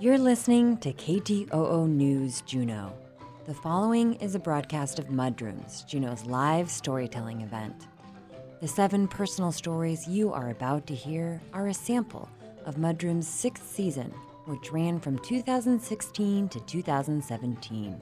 You're listening to KTOO News Juneau. The following is a broadcast of Mudrooms, Juneau's live storytelling event. The seven personal stories you are about to hear are a sample of Mudroom's sixth season, which ran from 2016 to 2017.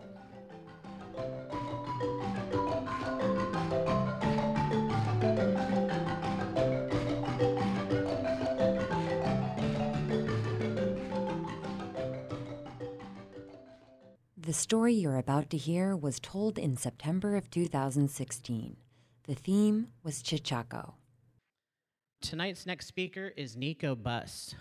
The story you're about to hear was told in September of 2016. The theme was Cheechako. Tonight's next speaker is Nico Bus.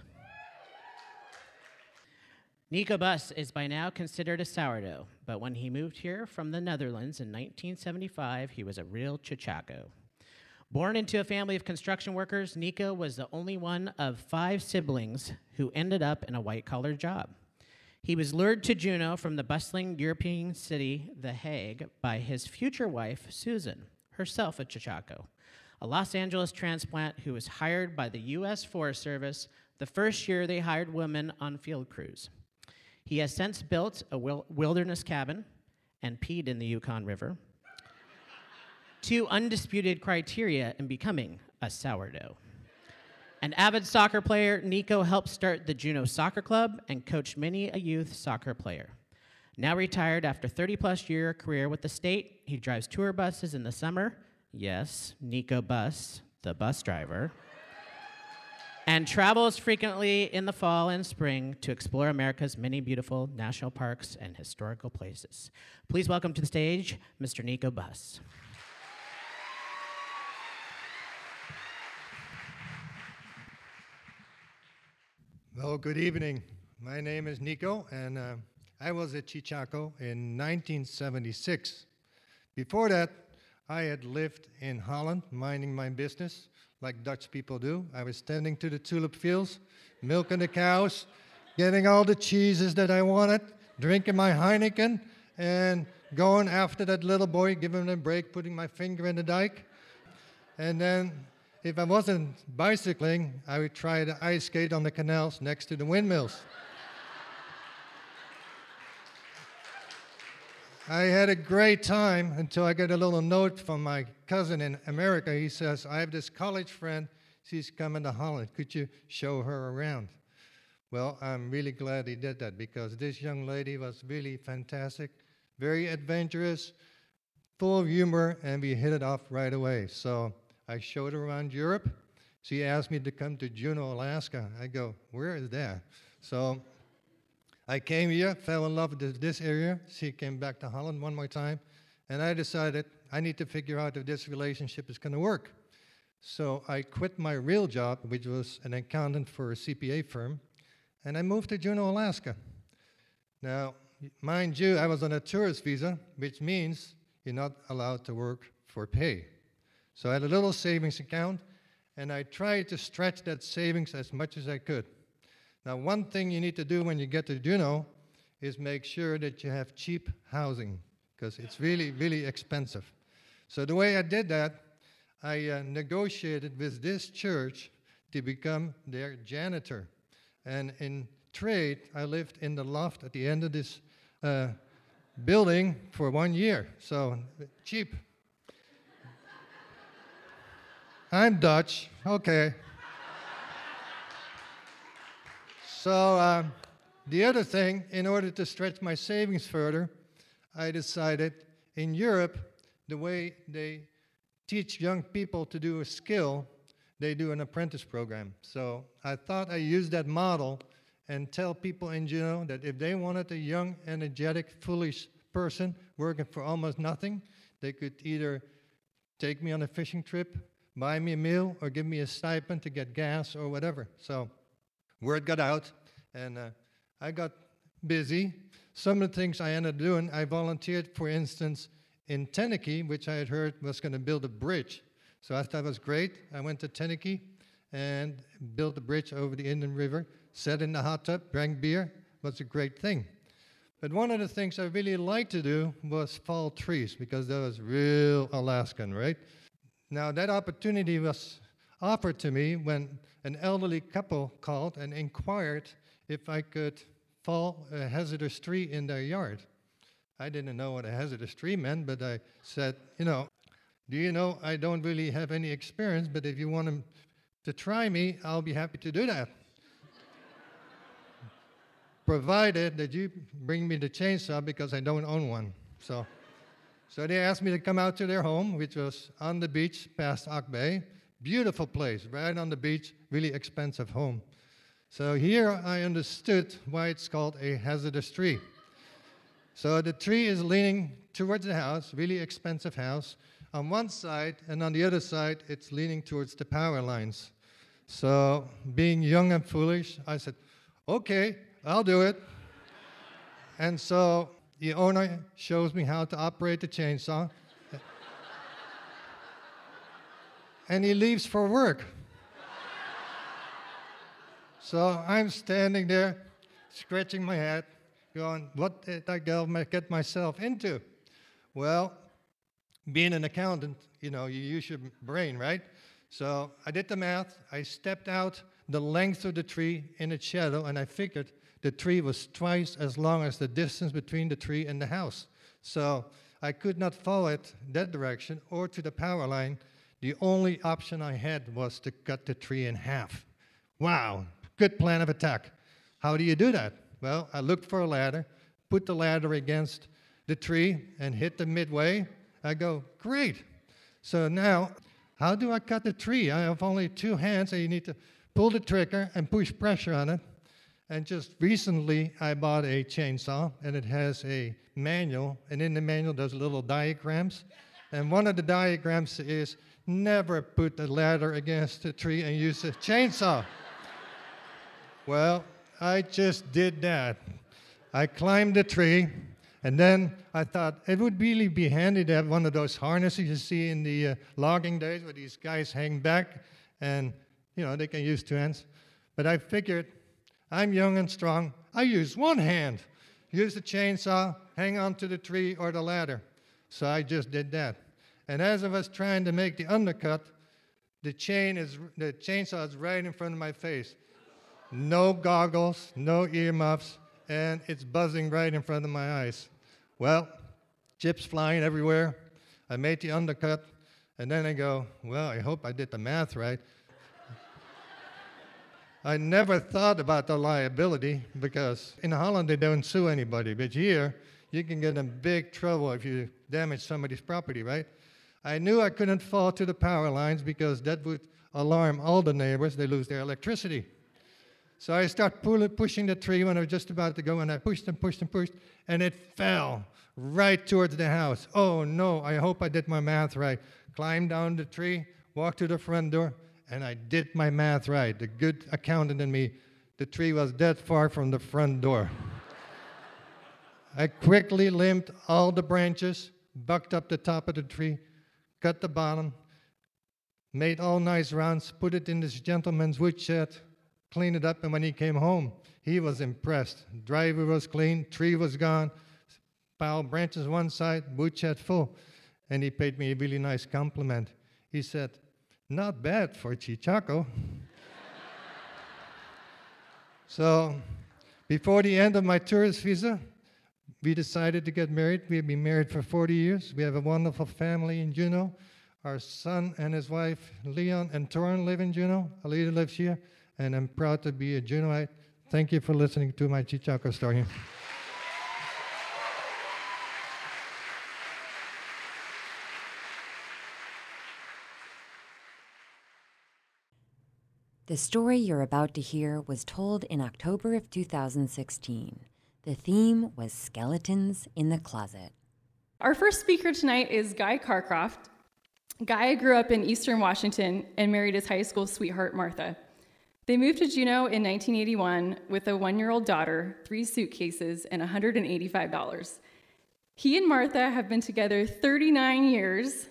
Nico Bus is by now considered a sourdough, but when he moved here from the Netherlands in 1975, he was a real Cheechako. Born into a family of construction workers, Nico was the only one of five siblings who ended up in a white collar job. He was lured to Juneau from the bustling European city, The Hague, by his future wife, Susan, herself a Cheechako, a Los Angeles transplant who was hired by the U.S. Forest Service the first year they hired women on field crews. He has since built a wilderness cabin and peed in the Yukon River. Two undisputed criteria in becoming a sourdough. An avid soccer player, Nico helped start the Juneau Soccer Club and coached many a youth soccer player. Now retired after 30 plus year career with the state, he drives tour buses in the summer. Yes, Nico Bus, the bus driver. and travels frequently in the fall and spring to explore America's many beautiful national parks and historical places. Please welcome to the stage Mr. Nico Bus. Well, good evening. My name is Nico, and uh, I was at Cheechako in 1976. Before that, I had lived in Holland, minding my business, like Dutch people do. I was tending to the tulip fields, milking the cows, getting all the cheeses that I wanted, drinking my Heineken, and going after that little boy, giving him a break, putting my finger in the dike. And then if I wasn't bicycling, I would try to ice skate on the canals next to the windmills. I had a great time until I got a little note from my cousin in America. He says, I have this college friend. She's coming to Holland. Could you show her around? Well, I'm really glad he did that because this young lady was really fantastic, very adventurous, full of humor, and we hit it off right away. So I showed her around Europe. She asked me to come to Juneau, Alaska. I go, where is that? So I came here, fell in love with this area. She came back to Holland one more time, and I decided I need to figure out if this relationship is going to work. So I quit my real job, which was an accountant for a CPA firm, and I moved to Juneau, Alaska. Now, mind you, I was on a tourist visa, which means you're not allowed to work for pay. So I had a little savings account, and I tried to stretch that savings as much as I could. Now, one thing you need to do when you get to Juneau is make sure that you have cheap housing, because it's really, really expensive. So the way I did that, I uh, negotiated with this church to become their janitor. And in trade, I lived in the loft at the end of this uh, building for one year. So cheap. I'm Dutch. Okay. so, um, the other thing, in order to stretch my savings further, I decided in Europe, the way they teach young people to do a skill, they do an apprentice program. So I thought I'd use that model and tell people in Juneau that if they wanted a young, energetic, foolish person working for almost nothing, they could either take me on a fishing trip buy me a meal or give me a stipend to get gas or whatever. So word got out, and uh, I got busy. Some of the things I ended up doing, I volunteered, for instance, in Tenakee, which I had heard was going to build a bridge. So I thought it was great. I went to Tenakee and built a bridge over the Indian River, sat in the hot tub, drank beer. Was a great thing. But one of the things I really liked to do was fall trees because that was real Alaskan, right? Now, that opportunity was offered to me when an elderly couple called and inquired if I could fall a hazardous tree in their yard. I didn't know what a hazardous tree meant, but I said, you know, do you know I don't really have any experience, but if you want to try me, I'll be happy to do that. Provided that you bring me the chainsaw because I don't own one. So, so they asked me to come out to their home, which was on the beach past Auke Bay. Beautiful place, right on the beach, really expensive home. So here I understood why it's called a hazardous tree. So the tree is leaning towards the house, really expensive house, on one side, and on the other side, it's leaning towards the power lines. So, being young and foolish, I said, okay, I'll do it. and so the owner shows me how to operate the chainsaw. and he leaves for work. so I'm standing there, scratching my head, going, What did I get myself into? Well, being an accountant, you know, you use your brain, right? So I did the math. I stepped out the length of the tree in its shadow, and I figured the tree was twice as long as the distance between the tree and the house. So I could not follow it that direction or to the power line. The only option I had was to cut the tree in half. Wow, good plan of attack. How do you do that? Well, I looked for a ladder, put the ladder against the tree, and hit the midway. I go, great. So now, how do I cut the tree? I have only two hands, and you need to pull the trigger and push pressure on it. And just recently, I bought a chainsaw, and it has a manual, and in the manual, there's little diagrams. And one of the diagrams is never put a ladder against a tree and use a chainsaw. well, I just did that. I climbed the tree, and then I thought it would really be handy to have one of those harnesses you see in the uh, logging days where these guys hang back and, you know, they can use two hands. But I figured I'm young and strong. I use one hand. Use the chainsaw, hang on to the tree or the ladder. So I just did that. And as I was trying to make the undercut, the chain is the chainsaw is right in front of my face. No goggles, no earmuffs, and it's buzzing right in front of my eyes. Well, chips flying everywhere. I made the undercut, and then I go, well, I hope I did the math right. I never thought about the liability because in Holland they don't sue anybody, but here you can get in big trouble if you damage somebody's property, right? I knew I couldn't fall to the power lines because that would alarm all the neighbors. They lose their electricity. So I start pulling, pushing the tree when I was just about to go, and I pushed and pushed and pushed, and it fell right towards the house. Oh no, I hope I did my math right. Climbed down the tree, walked to the front door, and I did my math right. The good accountant in me, the tree was that far from the front door. I quickly limbed all the branches, bucked up the top of the tree, cut the bottom, made all nice rounds, put it in this gentleman's woodshed, cleaned it up, and when he came home, he was impressed. Driveway was clean, tree was gone, pile branches one side, woodshed full. And he paid me a really nice compliment. He said, not bad for Cheechako. so, before the end of my tourist visa, we decided to get married. We've been married for 40 years. We have a wonderful family in Juneau. Our son and his wife, Leon and Torin, live in Juneau. Alida lives here, and I'm proud to be a Juneauite. Thank you for listening to my Cheechako story. The story you're about to hear was told in October of 2016. The theme was Skeletons in the Closet. Our first speaker tonight is Guy Carcroft. Guy grew up in eastern Washington and married his high school sweetheart, Martha. They moved to Juneau in 1981 with a one year old daughter, three suitcases, and $185. He and Martha have been together 39 years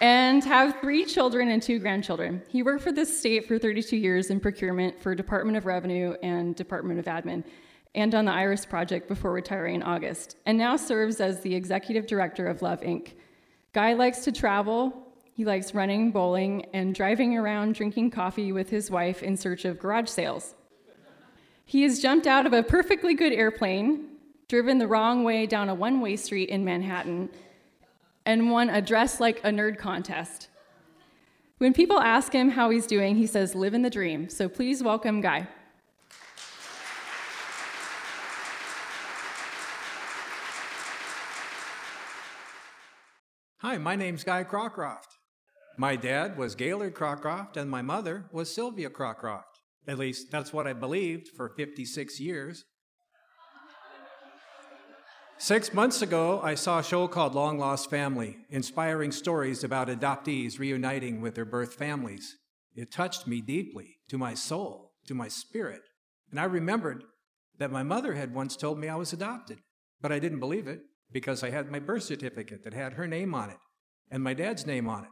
and have three children and two grandchildren. He worked for the state for 32 years in procurement for Department of Revenue and Department of Admin, and on the IRIS project before retiring in August, and now serves as the executive director of Love Inc. Guy likes to travel. He likes running, bowling, and driving around drinking coffee with his wife in search of garage sales. He has jumped out of a perfectly good airplane, driven the wrong way down a one way street in Manhattan, and won a dress like a nerd contest. When people ask him how he's doing, he says, Live in the dream. So please welcome Guy. Hi, my name's Guy Crocroft. My dad was Gaylord Crocroft, and my mother was Sylvia Crocroft. At least that's what I believed for 56 years. Six months ago, I saw a show called Long Lost Family, inspiring stories about adoptees reuniting with their birth families. It touched me deeply, to my soul, to my spirit. And I remembered that my mother had once told me I was adopted, but I didn't believe it because I had my birth certificate that had her name on it and my dad's name on it.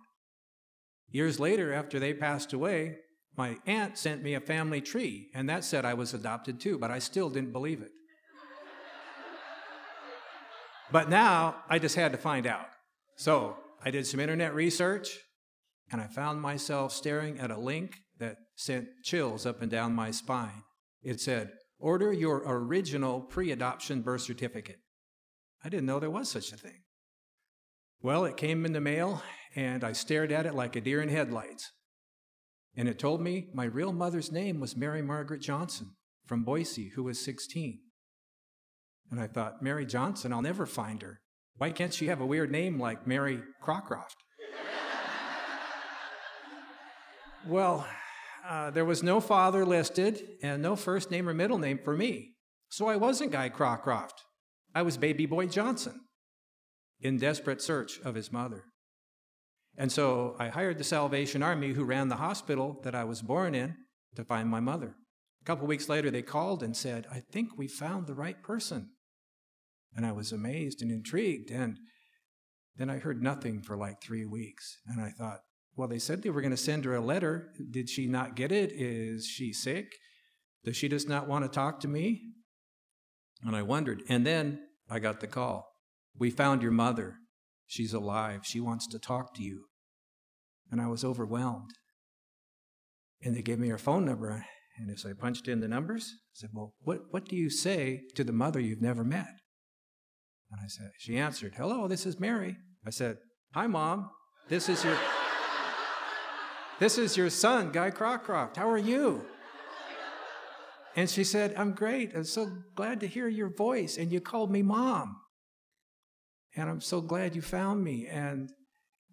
Years later, after they passed away, my aunt sent me a family tree, and that said I was adopted too, but I still didn't believe it. But now I just had to find out. So I did some internet research, and I found myself staring at a link that sent chills up and down my spine. It said, Order your original pre adoption birth certificate. I didn't know there was such a thing. Well, it came in the mail, and I stared at it like a deer in headlights. And it told me my real mother's name was Mary Margaret Johnson from Boise, who was 16. And I thought, Mary Johnson, I'll never find her. Why can't she have a weird name like Mary Crocroft? well, uh, there was no father listed and no first name or middle name for me. So I wasn't Guy Crocroft. I was baby boy Johnson in desperate search of his mother. And so I hired the Salvation Army, who ran the hospital that I was born in, to find my mother. A couple weeks later, they called and said, I think we found the right person. And I was amazed and intrigued. And then I heard nothing for like three weeks. And I thought, well, they said they were going to send her a letter. Did she not get it? Is she sick? Does she just not want to talk to me? And I wondered. And then I got the call. We found your mother. She's alive. She wants to talk to you. And I was overwhelmed. And they gave me her phone number. And as I punched in the numbers, I said, Well, what, what do you say to the mother you've never met? And I said, She answered, Hello, this is Mary. I said, Hi, Mom. This is your. This is your son, Guy Crocroft. How are you? And she said, I'm great. I'm so glad to hear your voice. And you called me mom. And I'm so glad you found me. And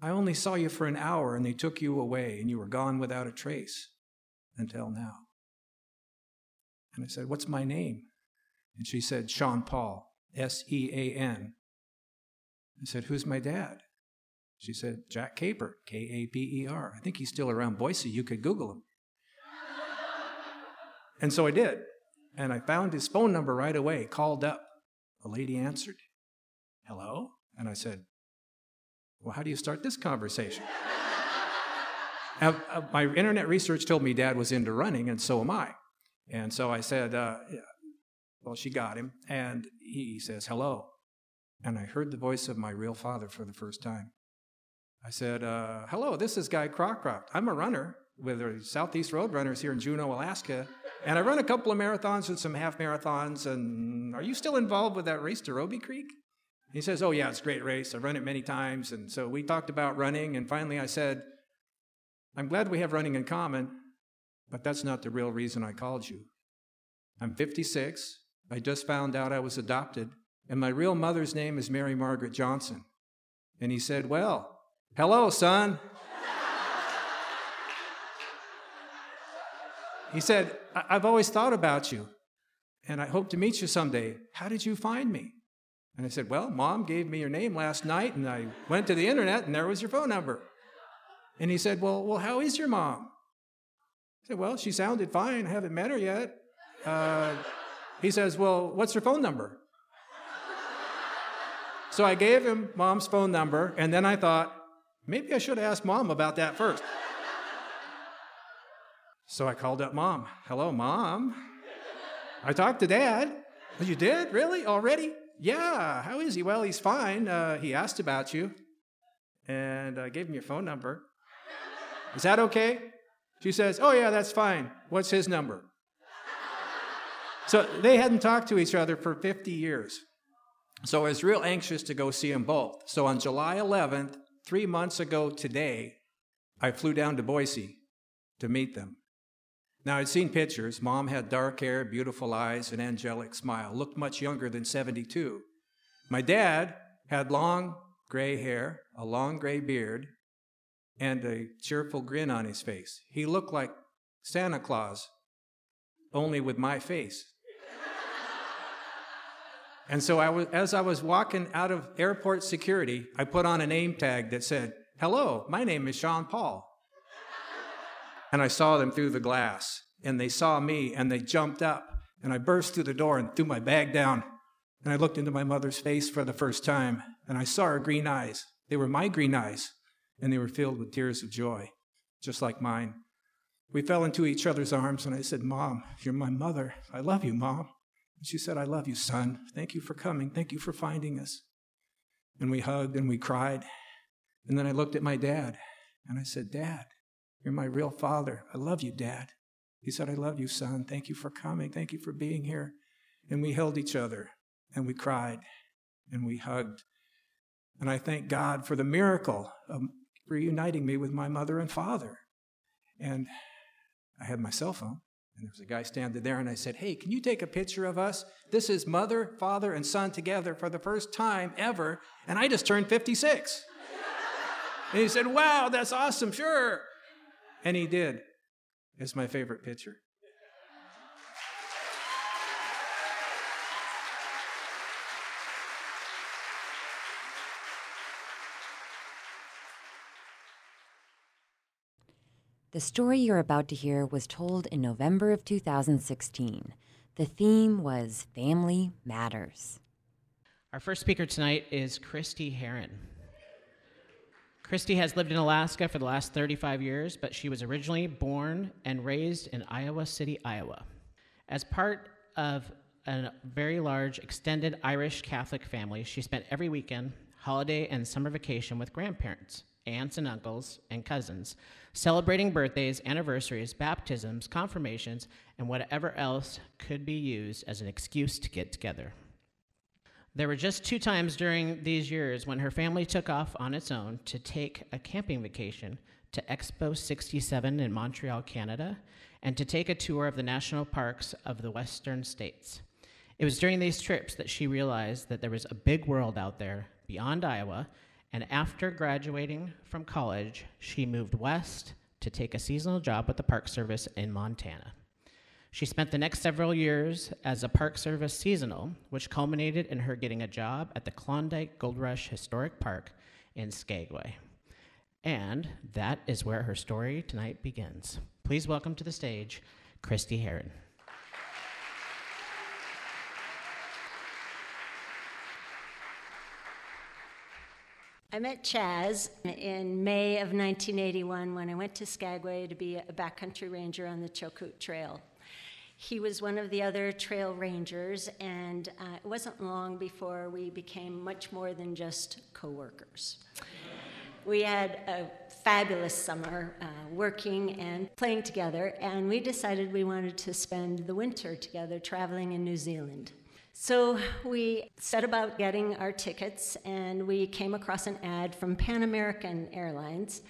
I only saw you for an hour and they took you away and you were gone without a trace until now. And I said, What's my name? And she said, Sean Paul, S E A N. I said, Who's my dad? She said, Jack Caper, K A P E R. I think he's still around Boise. You could Google him. And so I did. And I found his phone number right away, called up. A lady answered, Hello? And I said, Well, how do you start this conversation? uh, uh, my internet research told me dad was into running, and so am I. And so I said, uh. Well, she got him, and he says, Hello. And I heard the voice of my real father for the first time. I said, uh, Hello, this is Guy Crocroft. I'm a runner with the Southeast Road Runners here in Juneau, Alaska. And I run a couple of marathons and some half marathons. And are you still involved with that race to Robie Creek? He says, Oh, yeah, it's a great race. I've run it many times. And so we talked about running. And finally, I said, I'm glad we have running in common, but that's not the real reason I called you. I'm 56. I just found out I was adopted. And my real mother's name is Mary Margaret Johnson. And he said, Well, hello, son. He said, I've always thought about you, and I hope to meet you someday. How did you find me? And I said, Well, mom gave me your name last night, and I went to the internet, and there was your phone number. And he said, Well, well how is your mom? I said, Well, she sounded fine. I haven't met her yet. Uh, he says, Well, what's your phone number? So I gave him mom's phone number, and then I thought, maybe I should ask mom about that first. So I called up mom. Hello, mom. I talked to dad. Oh, you did? Really? Already? Yeah. How is he? Well, he's fine. Uh, he asked about you. And I gave him your phone number. Is that okay? She says, Oh, yeah, that's fine. What's his number? So they hadn't talked to each other for 50 years. So I was real anxious to go see them both. So on July 11th, three months ago today, I flew down to Boise to meet them. Now, I'd seen pictures. Mom had dark hair, beautiful eyes, an angelic smile, looked much younger than 72. My dad had long gray hair, a long gray beard, and a cheerful grin on his face. He looked like Santa Claus, only with my face. And so I was, as I was walking out of airport security, I put on a name tag that said, Hello, my name is Sean Paul. and I saw them through the glass, and they saw me, and they jumped up, and I burst through the door and threw my bag down. And I looked into my mother's face for the first time, and I saw her green eyes. They were my green eyes, and they were filled with tears of joy, just like mine. We fell into each other's arms, and I said, Mom, you're my mother. I love you, Mom. She said, I love you, son. Thank you for coming. Thank you for finding us. And we hugged and we cried. And then I looked at my dad, and I said, Dad, you're my real father. I love you, Dad. He said, I love you, son. Thank you for coming. Thank you for being here. And we held each other and we cried and we hugged. And I thank God for the miracle of reuniting me with my mother and father. And I had my cell phone, and there was a guy standing there, and I said, Hey, can you take a picture of us? This is mother, father, and son together for the first time ever, and I just turned 56. and he said, Wow, that's awesome, sure. And he did. It's my favorite picture. The story you're about to hear was told in November of 2016. The theme was Family Matters. Our first speaker tonight is Christy Heron. Christy has lived in Alaska for the last 35 years, but she was originally born and raised in Iowa City, Iowa. As part of a very large extended Irish Catholic family, she spent every weekend, holiday, and summer vacation with grandparents aunts and uncles, and cousins, celebrating birthdays, anniversaries, baptisms, confirmations, and whatever else could be used as an excuse to get together. There were just two times during these years when her family took off on its own to take a camping vacation to Expo 67 in Montreal, Canada, and to take a tour of the national parks of the western states. It was during these trips that she realized that there was a big world out there beyond Iowa and after graduating from college, she moved west to take a seasonal job with the Park Service in Montana. She spent the next several years as a Park Service seasonal, which culminated in her getting a job at the Klondike Gold Rush Historic Park in Skagway. And that is where her story tonight begins. Please welcome to the stage Christy Heron. I met Chaz in May of 1981 when I went to Skagway to be a backcountry ranger on the Chilkoot Trail. He was one of the other trail rangers, and uh, it wasn't long before we became much more than just coworkers. We had a fabulous summer uh, working and playing together, and we decided we wanted to spend the winter together traveling in New Zealand. So we set about getting our tickets, and we came across an ad from Pan American Airlines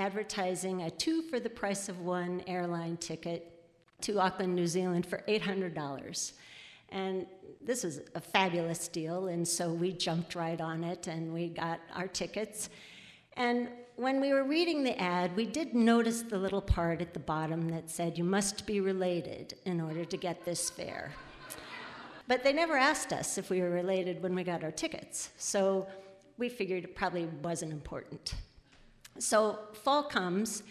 advertising a two for the price of one airline ticket to Auckland, New Zealand for $800. And this was a fabulous deal, and so we jumped right on it and we got our tickets. And when we were reading the ad, we did notice the little part at the bottom that said, You must be related in order to get this fare. But they never asked us if we were related when we got our tickets, so we figured it probably wasn't important. So fall comes,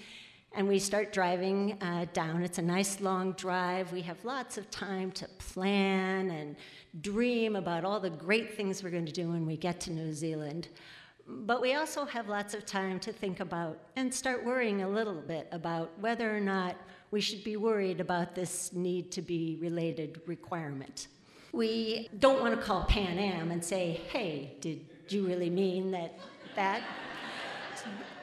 and we start driving uh, down. It's a nice long drive. We have lots of time to plan and dream about all the great things we're going to do when we get to New Zealand. But we also have lots of time to think about and start worrying a little bit about whether or not we should be worried about this need to be related requirement. We don't want to call Pan Am and say, hey, did you really mean that? that?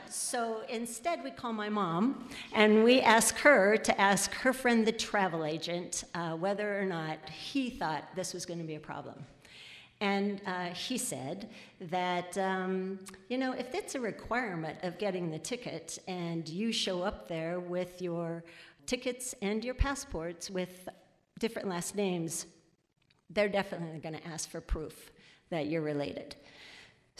So instead, we call my mom and we ask her to ask her friend, the travel agent, uh, whether or not he thought this was going to be a problem. And uh, he said that, um, you know, if it's a requirement of getting the ticket and you show up there with your tickets and your passports with different last names, they're definitely going to ask for proof that you're related.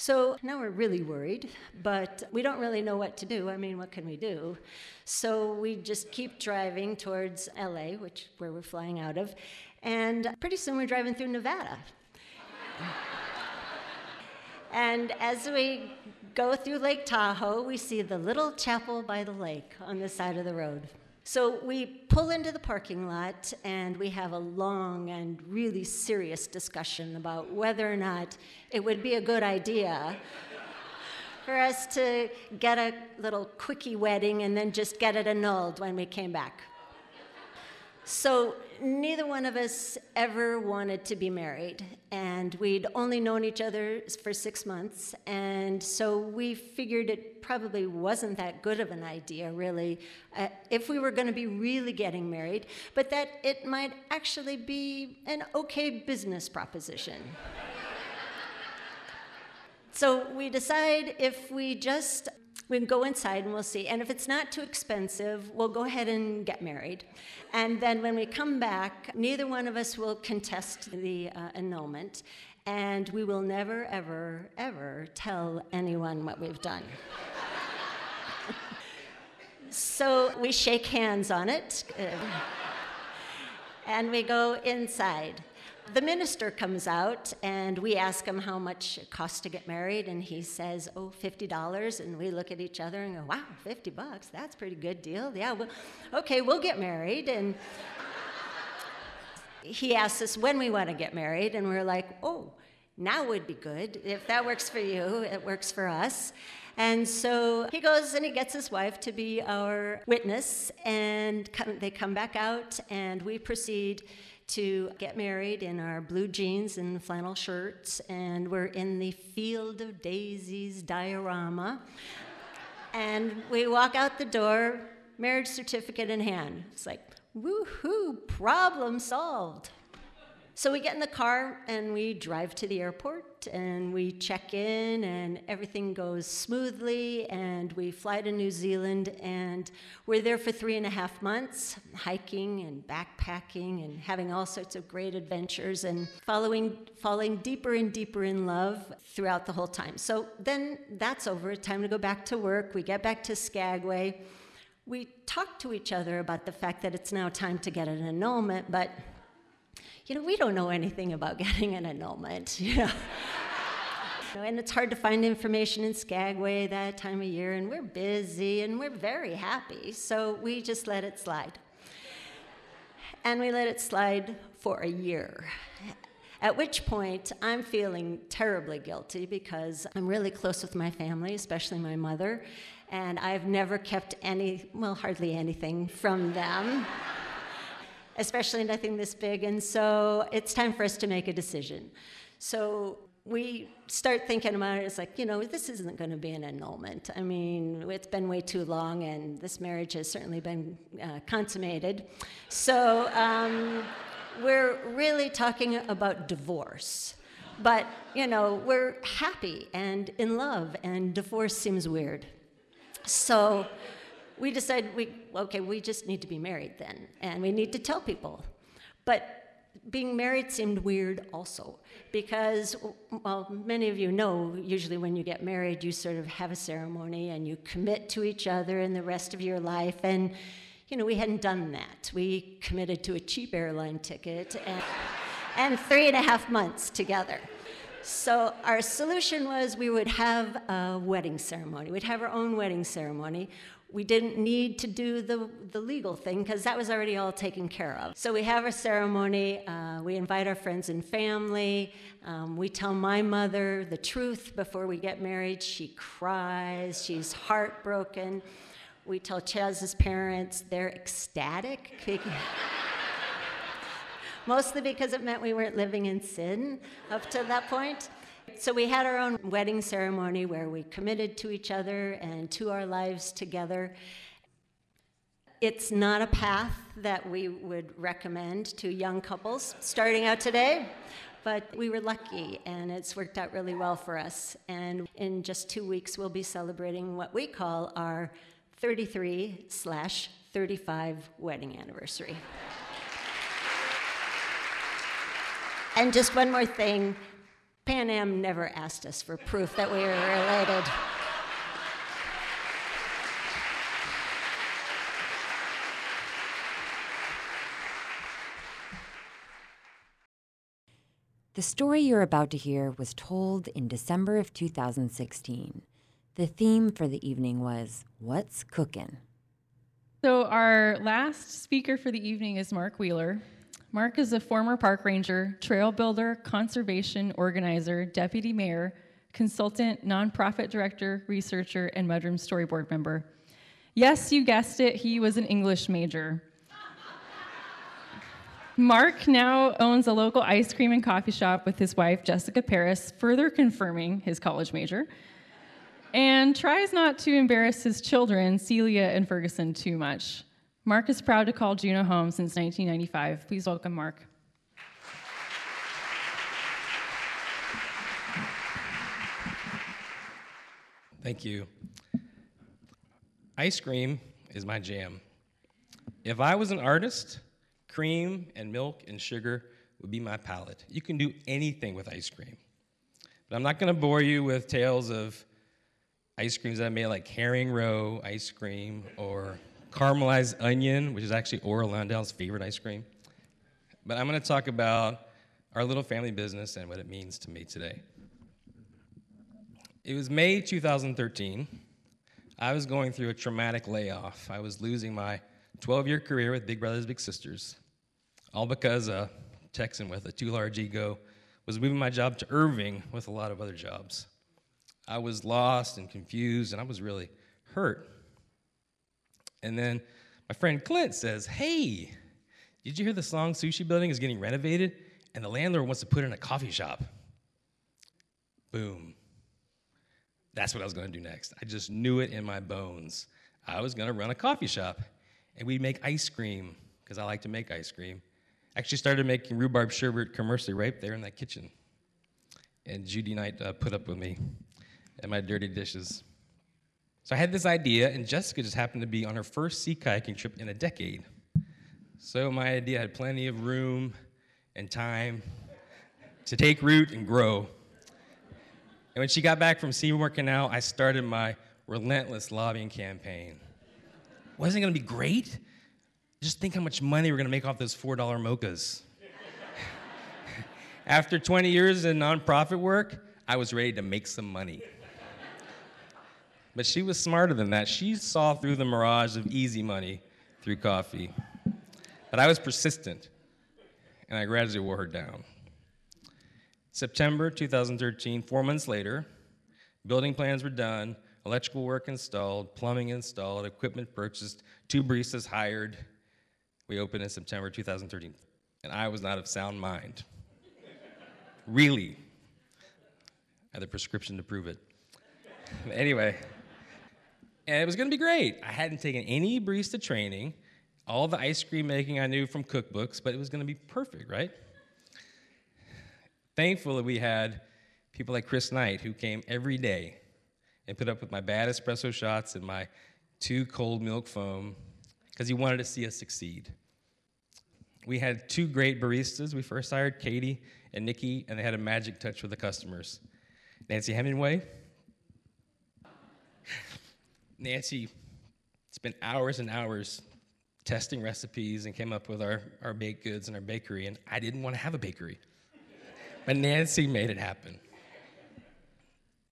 So now we're really worried, but we don't really know what to do. I mean, what can we do? So we just keep driving towards LA, which where we're flying out of, and pretty soon we're driving through Nevada. and as we go through Lake Tahoe, we see the little chapel by the lake on the side of the road. So we pull into the parking lot and we have a long and really serious discussion about whether or not it would be a good idea for us to get a little quickie wedding and then just get it annulled when we came back. So neither one of us ever wanted to be married, and we'd only known each other for six months, and so we figured it probably wasn't that good of an idea, really, uh, if we were going to be really getting married, but that it might actually be an okay business proposition. so we decide if we just we can go inside and we'll see. And if it's not too expensive, we'll go ahead and get married. And then when we come back, neither one of us will contest the uh, annulment. And we will never, ever, ever tell anyone what we've done. so we shake hands on it. And we go inside. The minister comes out and we ask him how much it costs to get married. And he says oh $50 and we look at each other and go wow 50 bucks. That's a pretty good deal. Yeah well, okay we'll get married. And he asks us when we want to get married. And we're like oh now would be good. If that works for you it works for us and so he goes and he gets his wife to be our witness and come, they come back out and we proceed to get married in our blue jeans and flannel shirts, and we're in the Field of Daisies diorama. and we walk out the door, marriage certificate in hand. It's like, woohoo, problem solved. So we get in the car and we drive to the airport and we check in and everything goes smoothly and we fly to New Zealand and we're there for three and a half months, hiking and backpacking and having all sorts of great adventures and following falling deeper and deeper in love throughout the whole time. So then that's over, time to go back to work. We get back to Skagway. We talk to each other about the fact that it's now time to get an annulment, but you know, we don't know anything about getting an annulment, you know. and it's hard to find information in Skagway that time of year, and we're busy and we're very happy, so we just let it slide. And we let it slide for a year. At which point, I'm feeling terribly guilty because I'm really close with my family, especially my mother, and I've never kept any, well, hardly anything from them especially nothing this big. And so it's time for us to make a decision. So we start thinking about it. It's like, you know, this isn't going to be an annulment. I mean, it's been way too long, and this marriage has certainly been uh, consummated. So um, we're really talking about divorce. But, you know, we're happy and in love, and divorce seems weird. So we decided we okay we just need to be married then and we need to tell people. But being married seemed weird also because well many of you know usually when you get married you sort of have a ceremony and you commit to each other in the rest of your life and you know we hadn't done that. We committed to a cheap airline ticket and, and three and a half months together. So our solution was we would have a wedding ceremony. We'd have our own wedding ceremony we didn't need to do the, the legal thing because that was already all taken care of. So we have our ceremony, uh, we invite our friends and family, um, we tell my mother the truth before we get married. She cries, she's heartbroken. We tell Chaz's parents, they're ecstatic. Mostly because it meant we weren't living in sin up to that point. So we had our own wedding ceremony where we committed to each other and to our lives together. It's not a path that we would recommend to young couples starting out today, but we were lucky and it's worked out really well for us. And in just two weeks, we'll be celebrating what we call our 33 slash 35 wedding anniversary. and just one more thing Pan Am never asked us for proof that we were related. The story you're about to hear was told in December of 2016. The theme for the evening was What's Cookin'? So, our last speaker for the evening is Mark Wheeler. Mark is a former park ranger, trail builder, conservation organizer, deputy mayor, consultant, nonprofit director, researcher, and Mudroom Storyboard member. Yes, you guessed it, he was an English major. Mark now owns a local ice cream and coffee shop with his wife, Jessica Paris, further confirming his college major, and tries not to embarrass his children, Celia and Ferguson, too much. Mark is proud to call Juneau home since 1995. Please welcome Mark. Thank you. Ice cream is my jam. If I was an artist, cream and milk and sugar would be my palette. You can do anything with ice cream. But I'm not going to bore you with tales of ice creams that I made, like herring roe ice cream or caramelized onion, which is actually Landau's favorite ice cream. But I'm going to talk about our little family business and what it means to me today. It was May 2013. I was going through a traumatic layoff. I was losing my 12 year career with Big Brothers Big Sisters, all because a Texan with a too large ego was moving my job to Irving with a lot of other jobs. I was lost and confused, and I was really hurt. And then my friend Clint says, Hey, did you hear the song Sushi Building is getting renovated and the landlord wants to put in a coffee shop? Boom. That's what I was going to do next. I just knew it in my bones. I was going to run a coffee shop and we'd make ice cream because I like to make ice cream. Actually, started making rhubarb sherbet commercially right there in that kitchen. And Judy Knight uh, put up with me and my dirty dishes. So I had this idea, and Jessica just happened to be on her first sea kayaking trip in a decade. So my idea had plenty of room and time to take root and grow. And when she got back from sea working out, I started my relentless lobbying campaign. Wasn't it gonna be great? Just think how much money we're gonna make off those $4 mochas. After 20 years in nonprofit work, I was ready to make some money. But she was smarter than that. She saw through the mirage of easy money through coffee. But I was persistent, and I gradually wore her down. September 2013, four months later, building plans were done, electrical work installed, plumbing installed, equipment purchased, two baristas hired. We opened in September 2013, and I was not of sound mind. really. I had a prescription to prove it. anyway, and it was going to be great. I hadn't taken any barista training, all the ice cream making I knew from cookbooks, but it was going to be perfect, right? Thankfully, we had people like Chris Knight who came every day and put up with my bad espresso shots and my too cold milk foam because he wanted to see us succeed. We had two great baristas. We first hired Katie and Nikki, and they had a magic touch with the customers. Nancy Hemingway, Nancy spent hours and hours testing recipes and came up with our, our baked goods and our bakery, and I didn't want to have a bakery. but Nancy made it happen.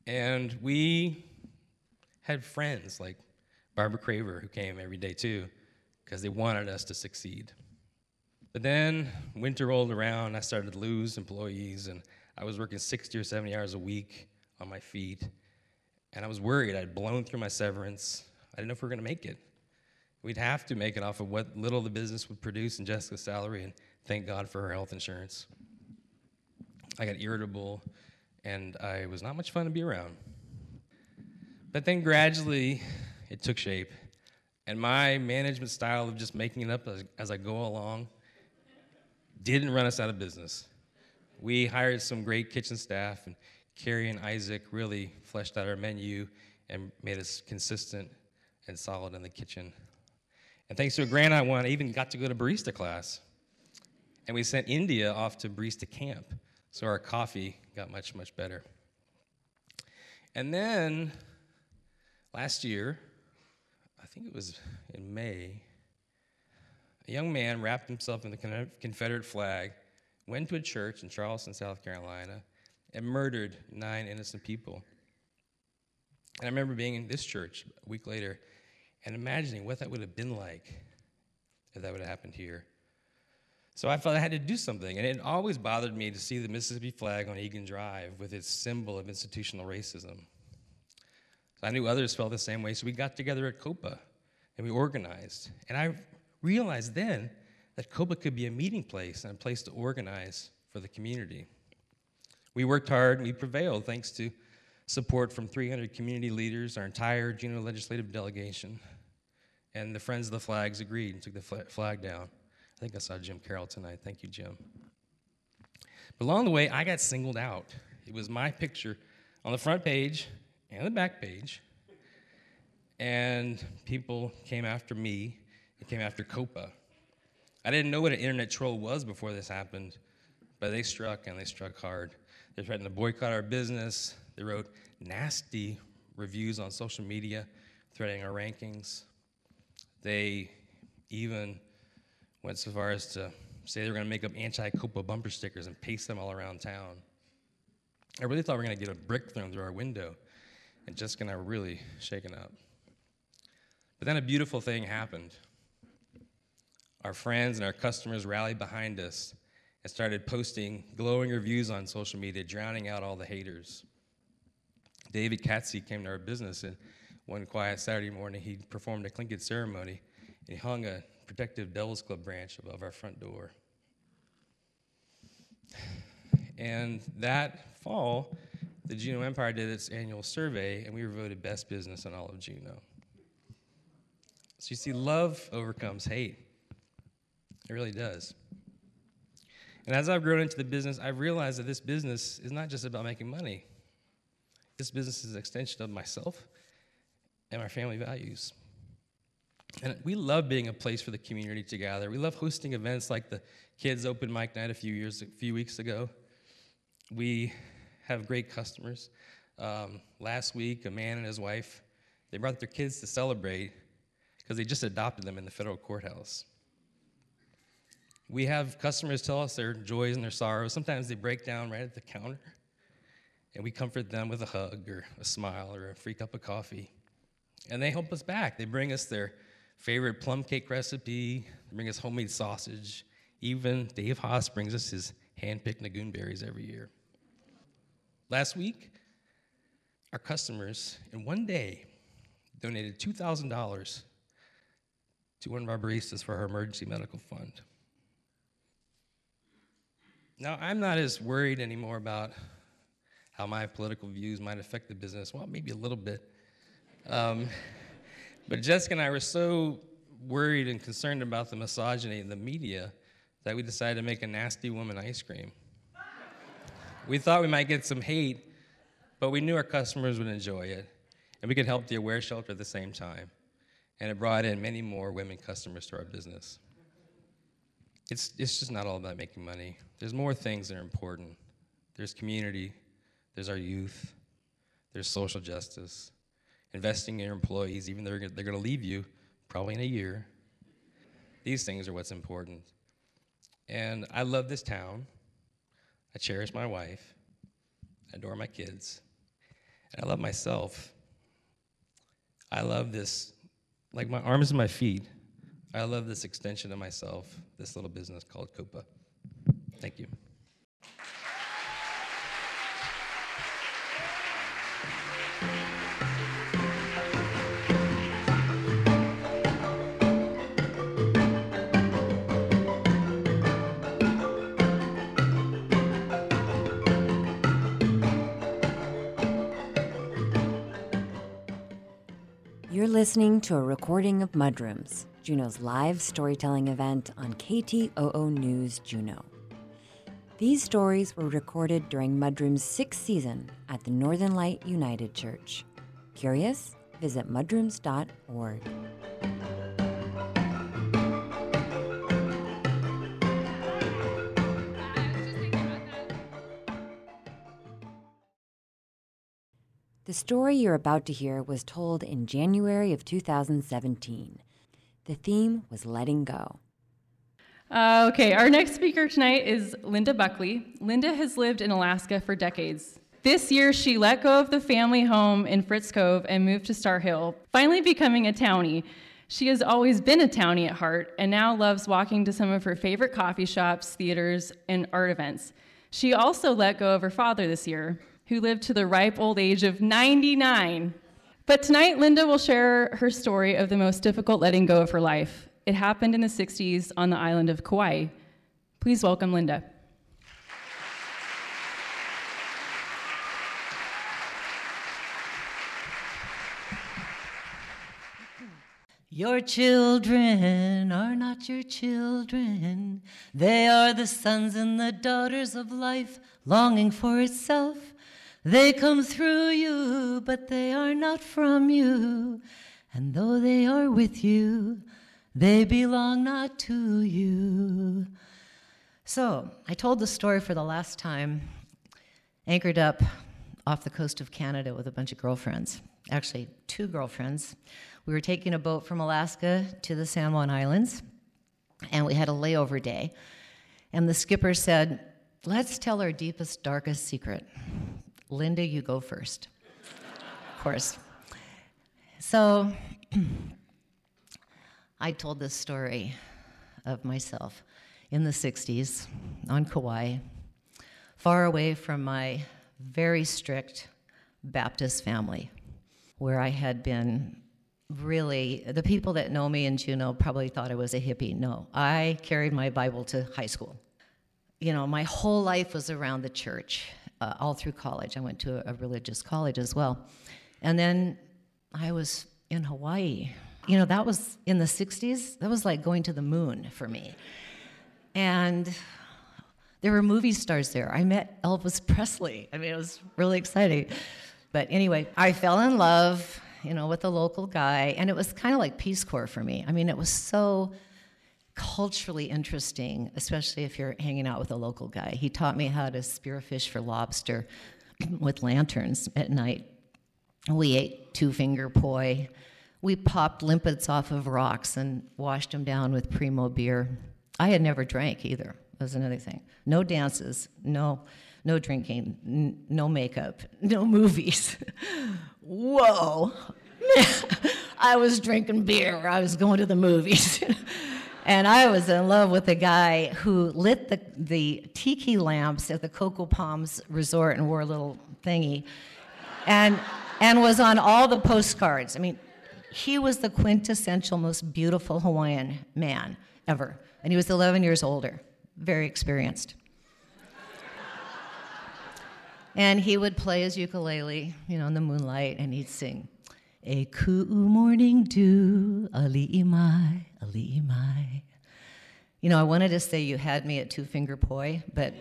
And we had friends like Barbara Craver, who came every day too, because they wanted us to succeed. But then winter rolled around, I started to lose employees, and I was working 60 or 70 hours a week on my feet. And I was worried. I'd blown through my severance. I didn't know if we were going to make it. We'd have to make it off of what little the business would produce in Jessica's salary, and thank God for her health insurance. I got irritable, and I was not much fun to be around. But then gradually, it took shape, and my management style of just making it up as, as I go along didn't run us out of business. We hired some great kitchen staff, and Carrie and Isaac really fleshed out our menu and made us consistent and solid in the kitchen. And thanks to a grant I won, I even got to go to barista class. And we sent India off to barista camp, so our coffee got much, much better. And then last year, I think it was in May, a young man wrapped himself in the Confederate flag, went to a church in Charleston, South Carolina, and murdered nine innocent people. And I remember being in this church a week later and imagining what that would have been like if that would have happened here. So I felt I had to do something, and it always bothered me to see the Mississippi flag on Egan Drive with its symbol of institutional racism. So I knew others felt the same way, so we got together at COPA and we organized. And I realized then that COPA could be a meeting place and a place to organize for the community. We worked hard and we prevailed thanks to support from 300 community leaders, our entire Juneau legislative delegation, and the Friends of the Flags agreed and took the flag down. I think I saw Jim Carroll tonight. Thank you, Jim. But along the way, I got singled out. It was my picture on the front page and the back page, and people came after me and came after COPA. I didn't know what an internet troll was before this happened, but they struck and they struck hard. They threatened to boycott our business. They wrote nasty reviews on social media, threatening our rankings. They even went so far as to say they were going to make up anti COPA bumper stickers and paste them all around town. I really thought we were going to get a brick thrown through our window and just going to really shaken up. But then a beautiful thing happened. Our friends and our customers rallied behind us and started posting glowing reviews on social media, drowning out all the haters. David Katzeek came to our business, and one quiet Saturday morning, he performed a Tlingit ceremony, and he hung a protective Devil's Club branch above our front door. And that fall, the Juneau Empire did its annual survey, and we were voted best business in all of Juneau. So you see, love overcomes hate. It really does. And as I've grown into the business, I've realized that this business is not just about making money. This business is an extension of myself and my family values. And we love being a place for the community to gather. We love hosting events like the Kids Open Mic Night a few years, a few weeks ago. We have great customers. Um, last week, a man and his wife, they brought their kids to celebrate because they just adopted them in the federal courthouse. We have customers tell us their joys and their sorrows. Sometimes they break down right at the counter, and we comfort them with a hug or a smile or a free cup of coffee. And they help us back. They bring us their favorite plum cake recipe, they bring us homemade sausage. Even Dave Haas brings us his hand-picked Nagoon berries every year. Last week, our customers, in one day, donated $2,000 to one of our baristas for her emergency medical fund. Now, I'm not as worried anymore about how my political views might affect the business. Well, maybe a little bit. Um, but Jessica and I were so worried and concerned about the misogyny in the media that we decided to make a nasty woman ice cream. we thought we might get some hate, but we knew our customers would enjoy it, and we could help the Aware Shelter at the same time. And it brought in many more women customers to our business. It's, it's just not all about making money. There's more things that are important. There's community, there's our youth, there's social justice, investing in your employees, even though they're, they're going to leave you probably in a year. These things are what's important. And I love this town. I cherish my wife. I adore my kids. And I love myself. I love this, like my arms and my feet. I love this extension of myself, this little business called Copa. Thank you. You're listening to a recording of Mudrooms. Juneau's live storytelling event on KTOO News Juneau. These stories were recorded during Mudroom's sixth season at the Northern Light United Church. Curious? Visit mudrooms.org. The story you're about to hear was told in January of 2017. The theme was letting go. Uh, okay, our next speaker tonight is Linda Buckley. Linda has lived in Alaska for decades. This year, she let go of the family home in Fritz Cove and moved to Star Hill, finally becoming a townie. She has always been a townie at heart and now loves walking to some of her favorite coffee shops, theaters, and art events. She also let go of her father this year, who lived to the ripe old age of 99. But tonight, Linda will share her story of the most difficult letting go of her life. It happened in the 60s on the island of Kauai. Please welcome Linda. Your children are not your children. They are the sons and the daughters of life, longing for itself. They come through you, but they are not from you. And though they are with you, they belong not to you. So, I told the story for the last time, anchored up off the coast of Canada with a bunch of girlfriends. Actually, two girlfriends. We were taking a boat from Alaska to the San Juan Islands, and we had a layover day. And the skipper said, Let's tell our deepest, darkest secret. Linda, you go first. of course. So I told this story of myself in the 60s on Kauai, far away from my very strict Baptist family, where I had been really, the people that know me in Juneau probably thought I was a hippie. No, I carried my Bible to high school. You know, my whole life was around the church uh, all through college. I went to a, a religious college as well. And then I was in Hawaii. You know, that was in the 60s. That was like going to the moon for me. And there were movie stars there. I met Elvis Presley. I mean, it was really exciting. But anyway, I fell in love, you know, with a local guy, and it was kind of like Peace Corps for me. I mean, it was so culturally interesting, especially if you're hanging out with a local guy. He taught me how to spearfish for lobster with lanterns at night. We ate two finger poi. We popped limpets off of rocks and washed them down with primo beer. I had never drank either. That was another thing. No dances, no, no drinking, n- no makeup, no movies. Whoa. I was drinking beer. I was going to the movies. And I was in love with a guy who lit the, the tiki lamps at the Coco Palms Resort and wore a little thingy. And, and was on all the postcards. I mean, he was the quintessential, most beautiful Hawaiian man ever. And he was 11 years older, very experienced. and he would play his ukulele, you know, in the moonlight, and he'd sing, E ku morning dew, ali'i mai, ali'i mai. You know, I wanted to say you had me at two finger poi, but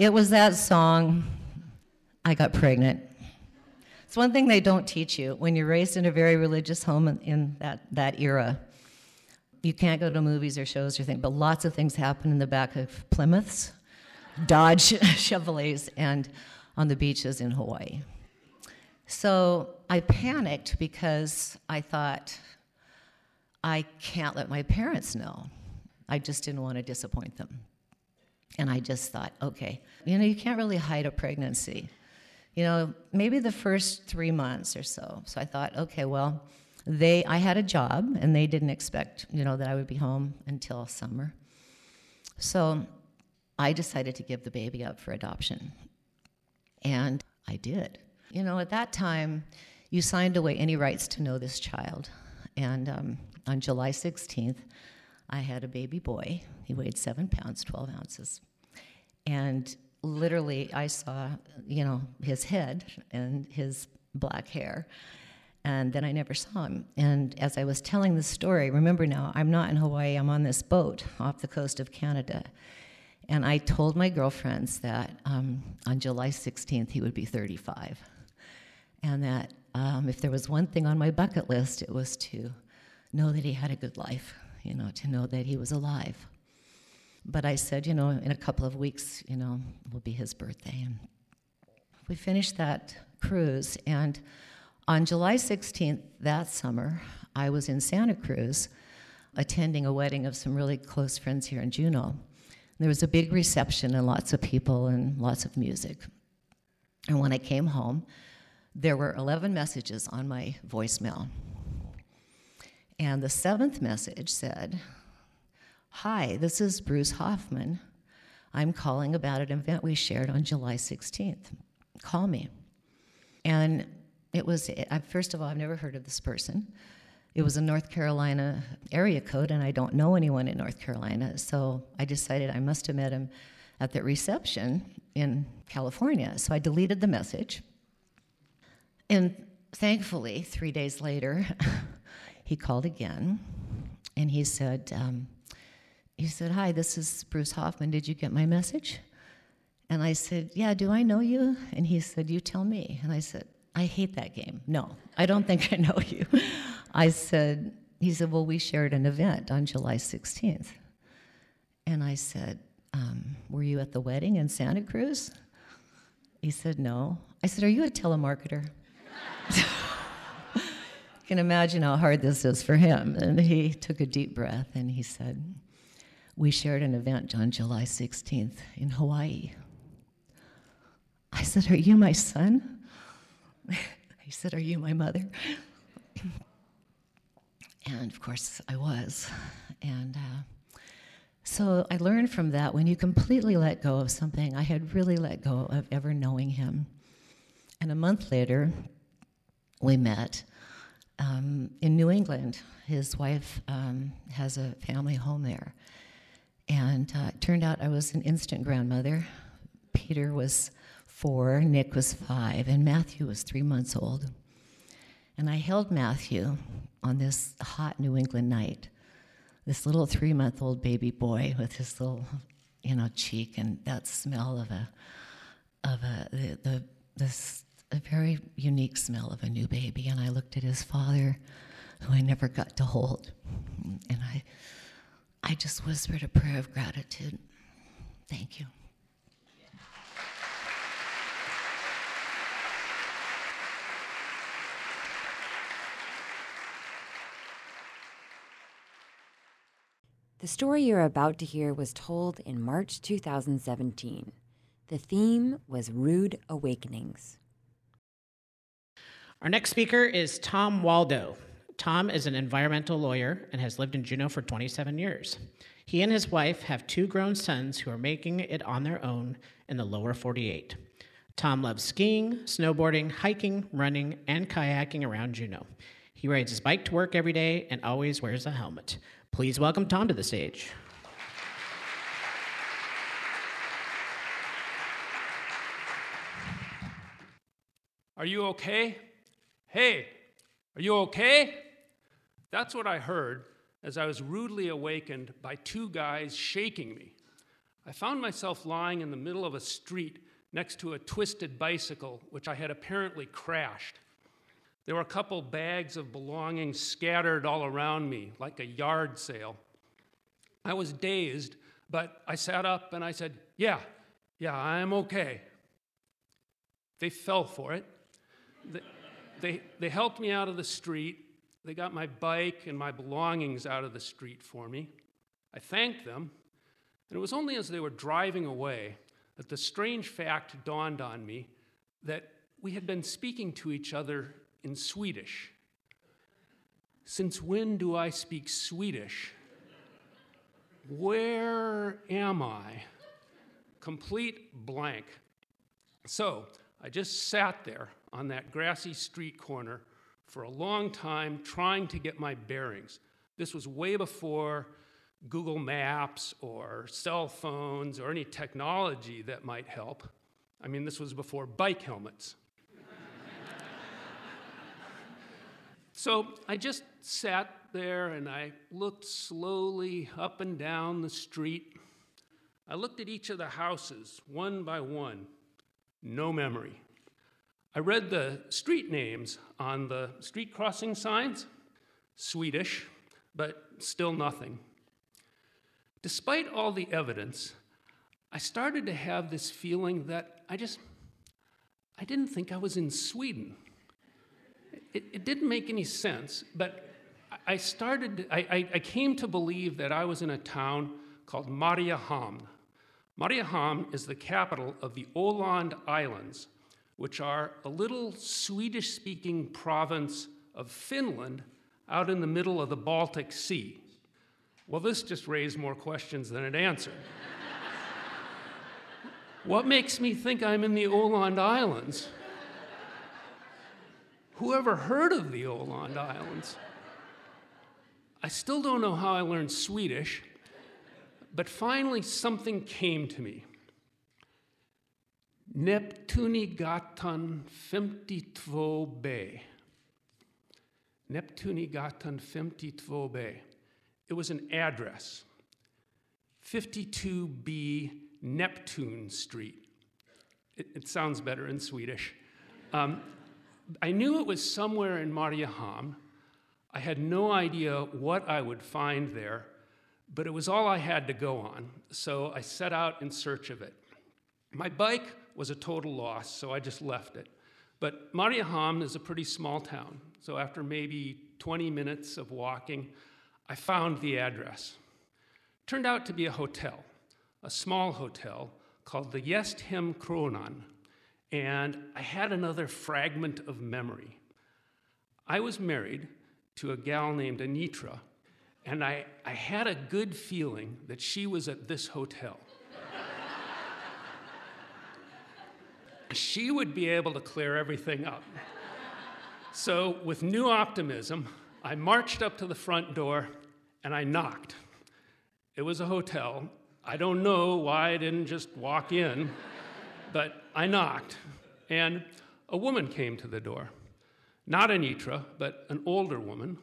it was that song. I got pregnant. It's one thing they don't teach you when you're raised in a very religious home in, in that, that era. You can't go to movies or shows or things, but lots of things happen in the back of Plymouths, Dodge Chevrolets, and on the beaches in Hawaii. So I panicked because I thought, I can't let my parents know. I just didn't want to disappoint them. And I just thought, okay, you know, you can't really hide a pregnancy. You know, maybe the first three months or so. So I thought, okay, well, they, I had a job, and they didn't expect, you know, that I would be home until summer. So I decided to give the baby up for adoption. And I did. You know, at that time, you signed away any rights to know this child. And um, on July 16th, I had a baby boy. He weighed seven pounds, 12 ounces. And literally, I saw, you know, his head and his black hair. And then I never saw him. And as I was telling the story, remember now, I'm not in Hawaii, I'm on this boat off the coast of Canada. And I told my girlfriends that um, on July 16th he would be 35. And that um, if there was one thing on my bucket list, it was to know that he had a good life, you know, to know that he was alive. But I said, you know, in a couple of weeks, you know, will be his birthday. And we finished that cruise, and on July 16th that summer, I was in Santa Cruz attending a wedding of some really close friends here in Juneau. There was a big reception and lots of people and lots of music. And when I came home, there were 11 messages on my voicemail. And the seventh message said, Hi, this is Bruce Hoffman. I'm calling about an event we shared on July 16th. Call me. And it was, first of all, I've never heard of this person. It was a North Carolina area code, and I don't know anyone in North Carolina, so I decided I must have met him at the reception in California. So I deleted the message. And thankfully, three days later, he called again, and he said, um, he said, Hi, this is Bruce Hoffman. Did you get my message? And I said, Yeah, do I know you? And he said, You tell me. And I said, I hate that game. No, I don't think I know you. I said, He said, Well, we shared an event on July 16th. And I said, um, Were you at the wedding in Santa Cruz? He said, No. I said, Are you a telemarketer? You can imagine how hard this is for him. And he took a deep breath and he said, We shared an event on July 16th in Hawaii. I said, Are you my son? he said, Are you my mother? and of course, I was. And uh, so I learned from that when you completely let go of something, I had really let go of ever knowing him. And a month later, we met um, in New England. His wife um, has a family home there. And uh, it turned out I was an instant grandmother. Peter was four, Nick was five, and Matthew was three months old. And I held Matthew on this hot New England night, this little three month old baby boy with his little, you know, cheek and that smell of a, of a, the, the this, a very unique smell of a new baby. And I looked at his father, who I never got to hold, and I, I just whispered a prayer of gratitude. Thank you. The story you're about to hear was told in March 2017. The theme was Rude Awakenings. Our next speaker is Tom Waldo. Tom is an environmental lawyer and has lived in Juneau for 27 years. He and his wife have two grown sons who are making it on their own in the lower 48. Tom loves skiing, snowboarding, hiking, running, and kayaking around Juneau. He rides his bike to work every day and always wears a helmet. Please welcome Tom to the stage. Are you okay? Hey, are you okay? That's what I heard as I was rudely awakened by two guys shaking me. I found myself lying in the middle of a street next to a twisted bicycle, which I had apparently crashed. There were a couple bags of belongings scattered all around me, like a yard sale. I was dazed, but I sat up and I said, Yeah, yeah, I'm okay. They fell for it. They, they, helped me out of the street. They got my bike and my belongings out of the street for me. I thanked them, and it was only as they were driving away that the strange fact dawned on me that we had been speaking to each other in Swedish. Since when do I speak Swedish? Where am I? Complete blank. So I just sat there on that grassy street corner for a long time trying to get my bearings. This was way before Google Maps or cell phones or any technology that might help. I mean, this was before bike helmets. So I just sat there and I looked slowly up and down the street. I looked at each of the houses one by one. No memory. I read the street names on the street crossing signs. Swedish, but still nothing. Despite all the evidence, I started to have this feeling that I just, I didn't think I was in Sweden. It, it didn't make any sense, but I started, I, I, I, came to believe that I was in a town called Mariehamn. Mariehamn is the capital of the Åland Islands, which are a little Swedish speaking province of Finland out in the middle of the Baltic Sea. Well, this just raised more questions than it answered. what makes me think I'm in the Åland Islands? Whoever heard of the Åland Islands? I still don't know how I learned Swedish, but finally something came to me. Neptunigatan 52b. Neptunigatan 52b. It was an address 52b Neptune Street. It, it sounds better in Swedish. Um, I knew it was somewhere in Mariehamn. I had no idea what I would find there, but it was all I had to go on, so I set out in search of it. My bike was a total loss, so I just left it. But Mariehamn is a pretty small town, so after maybe 20 minutes of walking, I found the address. Turned out to be a hotel, a small hotel called the Gästhem Kronan, and I had another fragment of memory. I was married to a gal named Anitra, and I, I had a good feeling that she was at this hotel. She would be able to clear everything up. So, with new optimism, I marched up to the front door and I knocked. It was a hotel. I don't know why I didn't just walk in, but I knocked, and a woman came to the door. Not Anitra, but an older woman.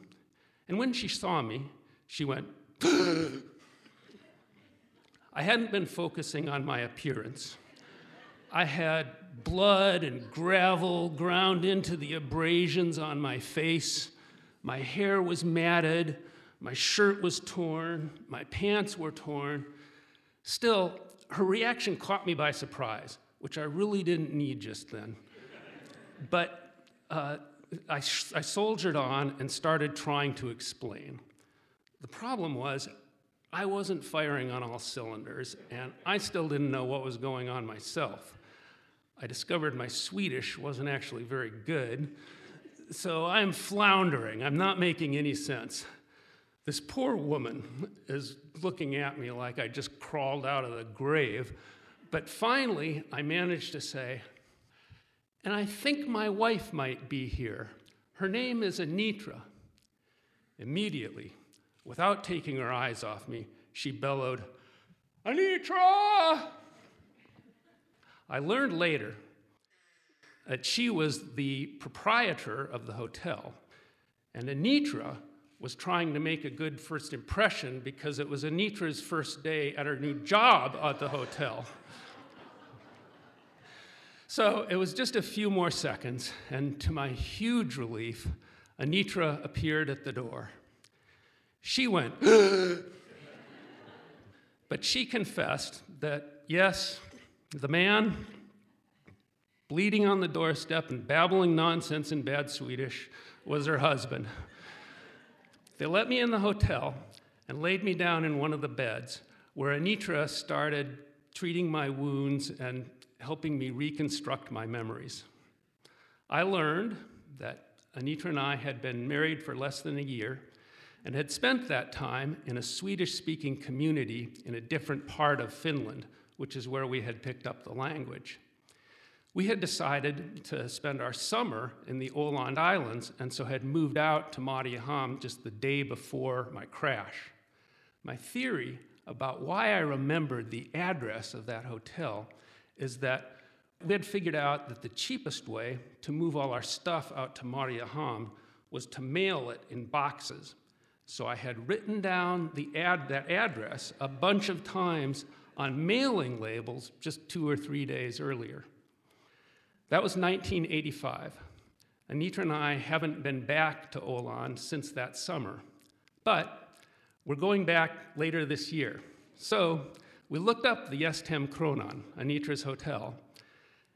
And when she saw me, she went, I hadn't been focusing on my appearance. I had blood and gravel ground into the abrasions on my face. My hair was matted. My shirt was torn. My pants were torn. Still, her reaction caught me by surprise, which I really didn't need just then. But uh, I, I soldiered on and started trying to explain. The problem was, I wasn't firing on all cylinders, and I still didn't know what was going on myself. I discovered my Swedish wasn't actually very good, so I'm floundering. I'm not making any sense. This poor woman is looking at me like I just crawled out of the grave. But finally, I managed to say, and I think my wife might be here. Her name is Anitra. Immediately, without taking her eyes off me, she bellowed, Anitra! I learned later that she was the proprietor of the hotel, and Anitra was trying to make a good first impression because it was Anitra's first day at her new job at the hotel. So it was just a few more seconds, and to my huge relief, Anitra appeared at the door. She went, but she confessed that, yes, the man bleeding on the doorstep and babbling nonsense in bad Swedish was her husband. They let me in the hotel and laid me down in one of the beds where Anitra started treating my wounds and helping me reconstruct my memories. I learned that Anitra and I had been married for less than a year and had spent that time in a Swedish speaking community in a different part of Finland, which is where we had picked up the language. We had decided to spend our summer in the Åland Islands and so had moved out to Mariehamn just the day before my crash. My theory about why I remembered the address of that hotel is that we had figured out that the cheapest way to move all our stuff out to Mariehamn was to mail it in boxes. So I had written down the ad, that address a bunch of times on mailing labels just two or three days earlier. That was 1985. Anitra and I haven't been back to Åland since that summer, but we're going back later this year. So we looked up the Gästhem Kronan, Anitra's hotel.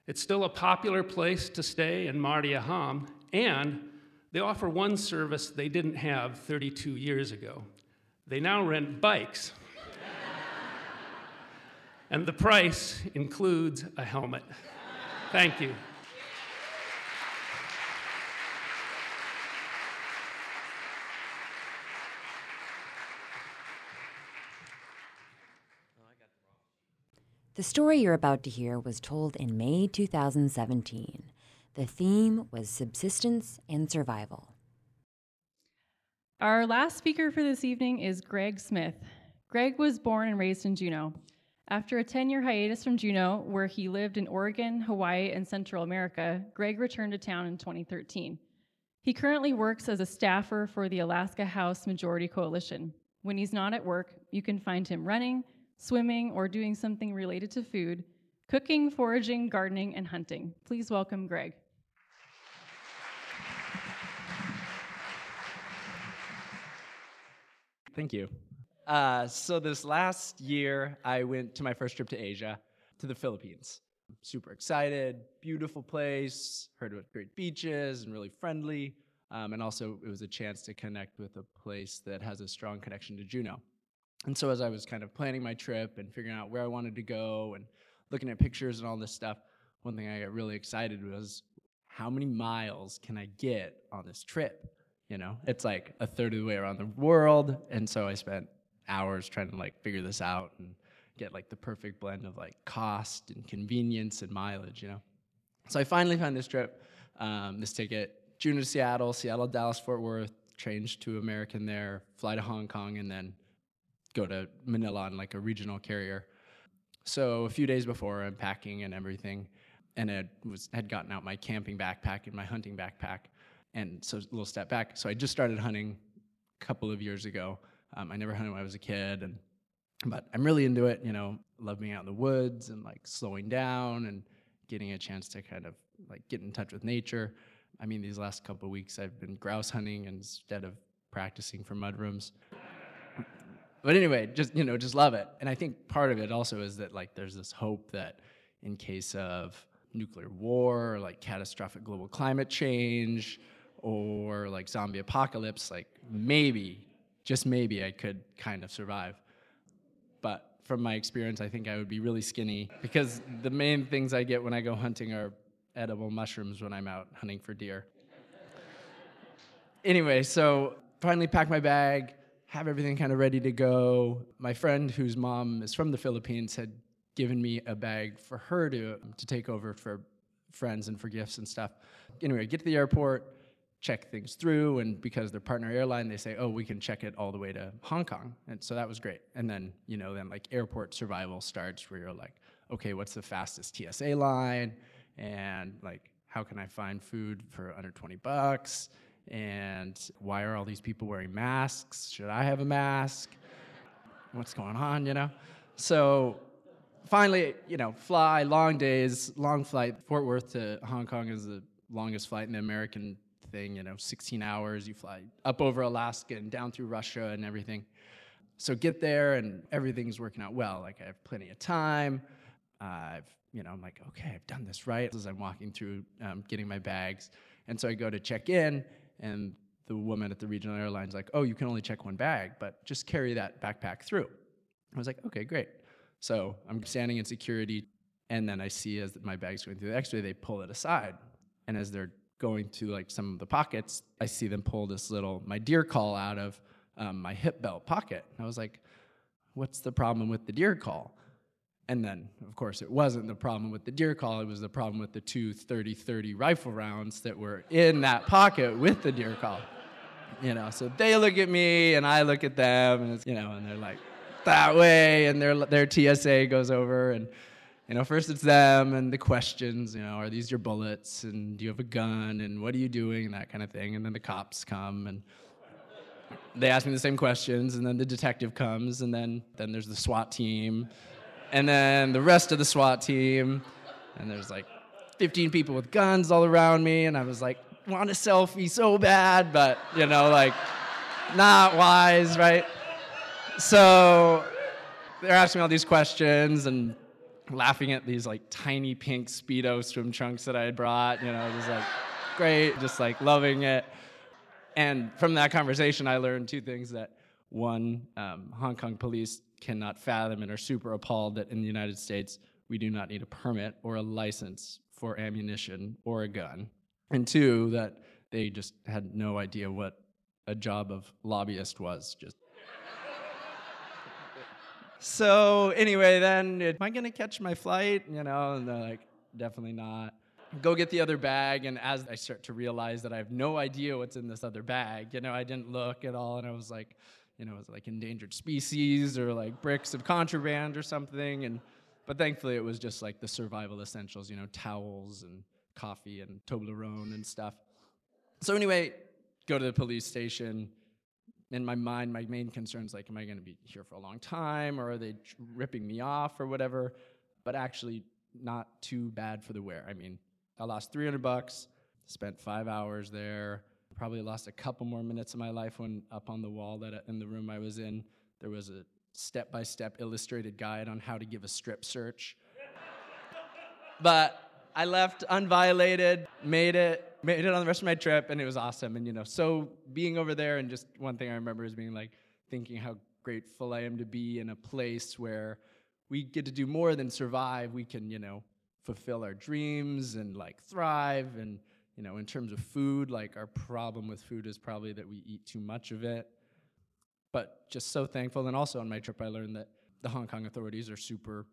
It's still a popular place to stay in Mariehamn, and they offer one service they didn't have 32 years ago. They now rent bikes. And the price includes a helmet. Thank you. The story you're about to hear was told in May 2017. The theme was subsistence and survival. Our last speaker for this evening is Greg Smith. Greg was born and raised in Juneau. After a 10 year hiatus from Juneau, where he lived in Oregon, Hawaii, and Central America, Greg returned to town in 2013. He currently works as a staffer for the Alaska House Majority Coalition. When he's not at work, you can find him running, swimming, or doing something related to food, cooking, foraging, gardening, and hunting. Please welcome Greg. Thank you. Uh, so this last year, I went to my first trip to Asia, to the Philippines. Super excited, beautiful place, heard about great beaches and really friendly. Um, and also, it was a chance to connect with a place that has a strong connection to Juneau. And so, as I was kind of planning my trip and figuring out where I wanted to go and looking at pictures and all this stuff, one thing I got really excited was how many miles can I get on this trip? You know, it's like a third of the way around the world. And so I spent hours trying to like figure this out and get like the perfect blend of like cost and convenience and mileage, you know. So I finally found this trip, um, this ticket, June to Seattle, Seattle, Dallas, Fort Worth, change to American there, fly to Hong Kong, and then go to Manila on like a regional carrier. So a few days before, I'm packing and everything, and I was had gotten out my camping backpack and my hunting backpack, and so a little step back. So I just started hunting a couple of years ago. Um, I never hunted when I was a kid, and but I'm really into it. You know, love being out in the woods and like slowing down and getting a chance to kind of like get in touch with nature. I mean, these last couple weeks I've been grouse hunting instead of practicing for mudrooms. But anyway, just you know, just love it. And I think part of it also is that like there's this hope that in case of nuclear war like catastrophic global climate change or like zombie apocalypse, like maybe, just maybe I could kind of survive. But from my experience, I think I would be really skinny because the main things I get when I go hunting are edible mushrooms when I'm out hunting for deer. anyway, so finally packed my bag, have everything kind of ready to go. My friend, whose mom is from the Philippines, had given me a bag for her to, um, to take over for friends and for gifts and stuff. Anyway, get to the airport, check things through, and because they're partner airline, they say, oh, we can check it all the way to Hong Kong. And so that was great. And then, you know, then like airport survival starts where you're like, okay, what's the fastest TSA line? And like, how can I find food for under 20 bucks? And why are all these people wearing masks? Should I have a mask? What's going on, you know? So finally, you know, fly, long days, long flight. Fort Worth to Hong Kong is the longest flight in the American thing, you know, 16 hours. You fly up over Alaska and down through Russia and everything. So get there and everything's working out well. Like I have plenty of time. Uh, I've, you know, I'm like, okay, I've done this right as I'm walking through um, getting my bags. And so I go to check in and the woman at the regional airline's like, oh, you can only check one bag, but just carry that backpack through. I was like, okay, great. So I'm standing in security, and then I see as my bag's going through the x ray, they pull it aside. And as they're going to like some of the pockets, I see them pull this little, my deer call out of um, my hip belt pocket. I was like, what's the problem with the deer call? And then, of course, it wasn't the problem with the deer call, it was the problem with the two 30 30 rifle rounds that were in that pocket with the deer call. You know, so they look at me and I look at them, and you know, and they're like, that way, and their, their TSA goes over, and you know, first it's them and the questions, you know, are these your bullets? And do you have a gun? And what are you doing? And that kind of thing. And then the cops come and they ask me the same questions. And then the detective comes. And then then there's the SWAT team. And then the rest of the SWAT team. And there's like 15 people with guns all around me. And I was like want a selfie so bad but you know like not wise, right? So they're asking me all these questions. And laughing at these like tiny pink speedo swim trunks that I had brought. You know, just like great, just like loving it. And from that conversation, I learned two things: that one, um, Hong Kong police cannot fathom and are super appalled that in the United States we do not need a permit or a license for ammunition or a gun, and two, that they just had no idea what a job of lobbyist was. Just so anyway, then am I gonna catch my flight? You know, and they're like, definitely not. Go get the other bag, and as I start to realize that I have no idea what's in this other bag, you know, I didn't look at all, and I was like, you know, it was like endangered species or like bricks of contraband or something, and but thankfully it was just like the survival essentials, you know, towels and coffee and Toblerone and stuff. So anyway, go to the police station in my mind, my main concern is like, am I going to be here for a long time, or are they ripping me off, or whatever? But actually, not too bad for the wear. I mean, I lost 300 bucks, spent five hours there. Probably lost a couple more minutes of my life when up on the wall that in the room I was in, there was a step-by-step illustrated guide on how to give a strip search. but I left unviolated, made it, made it on the rest of my trip, and it was awesome. And you know, so being over there, and just one thing I remember is being like thinking how grateful I am to be in a place where we get to do more than survive. We can, you know, fulfill our dreams and like thrive. And you know, in terms of food, like our problem with food is probably that we eat too much of it. But just so thankful. And also on my trip, I learned that the Hong Kong authorities are super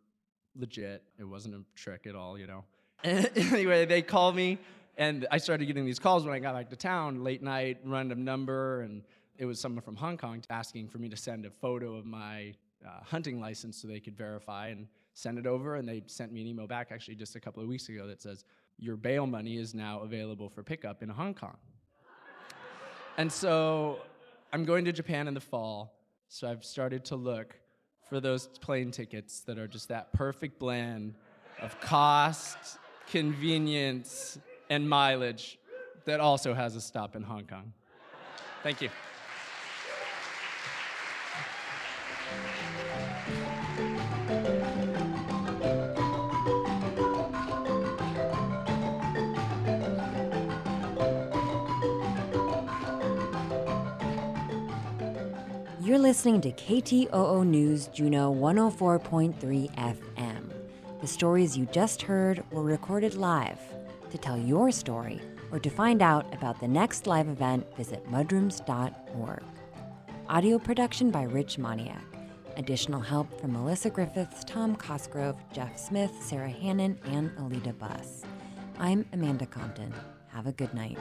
legit. It wasn't a trick at all, you know. anyway, they called me, and I started getting these calls when I got back to town, late night, random number, and it was someone from Hong Kong asking for me to send a photo of my uh, hunting license so they could verify and send it over. And they sent me an email back actually just a couple of weeks ago that says, Your bail money is now available for pickup in Hong Kong. and so I'm going to Japan in the fall, so I've started to look for those plane tickets that are just that perfect blend of cost convenience, and mileage that also has a stop in Hong Kong. Thank you. You're listening to KTOO News Juneau 104.3 FM. The stories you just heard were recorded live. To tell your story or to find out about the next live event, visit mudrooms.org. Audio production by Rich Moniak. Additional help from Melissa Griffiths, Tom Cosgrove, Jeff Smith, Sarah Hannon, and Alita Buss. I'm Amanda Compton. Have a good night.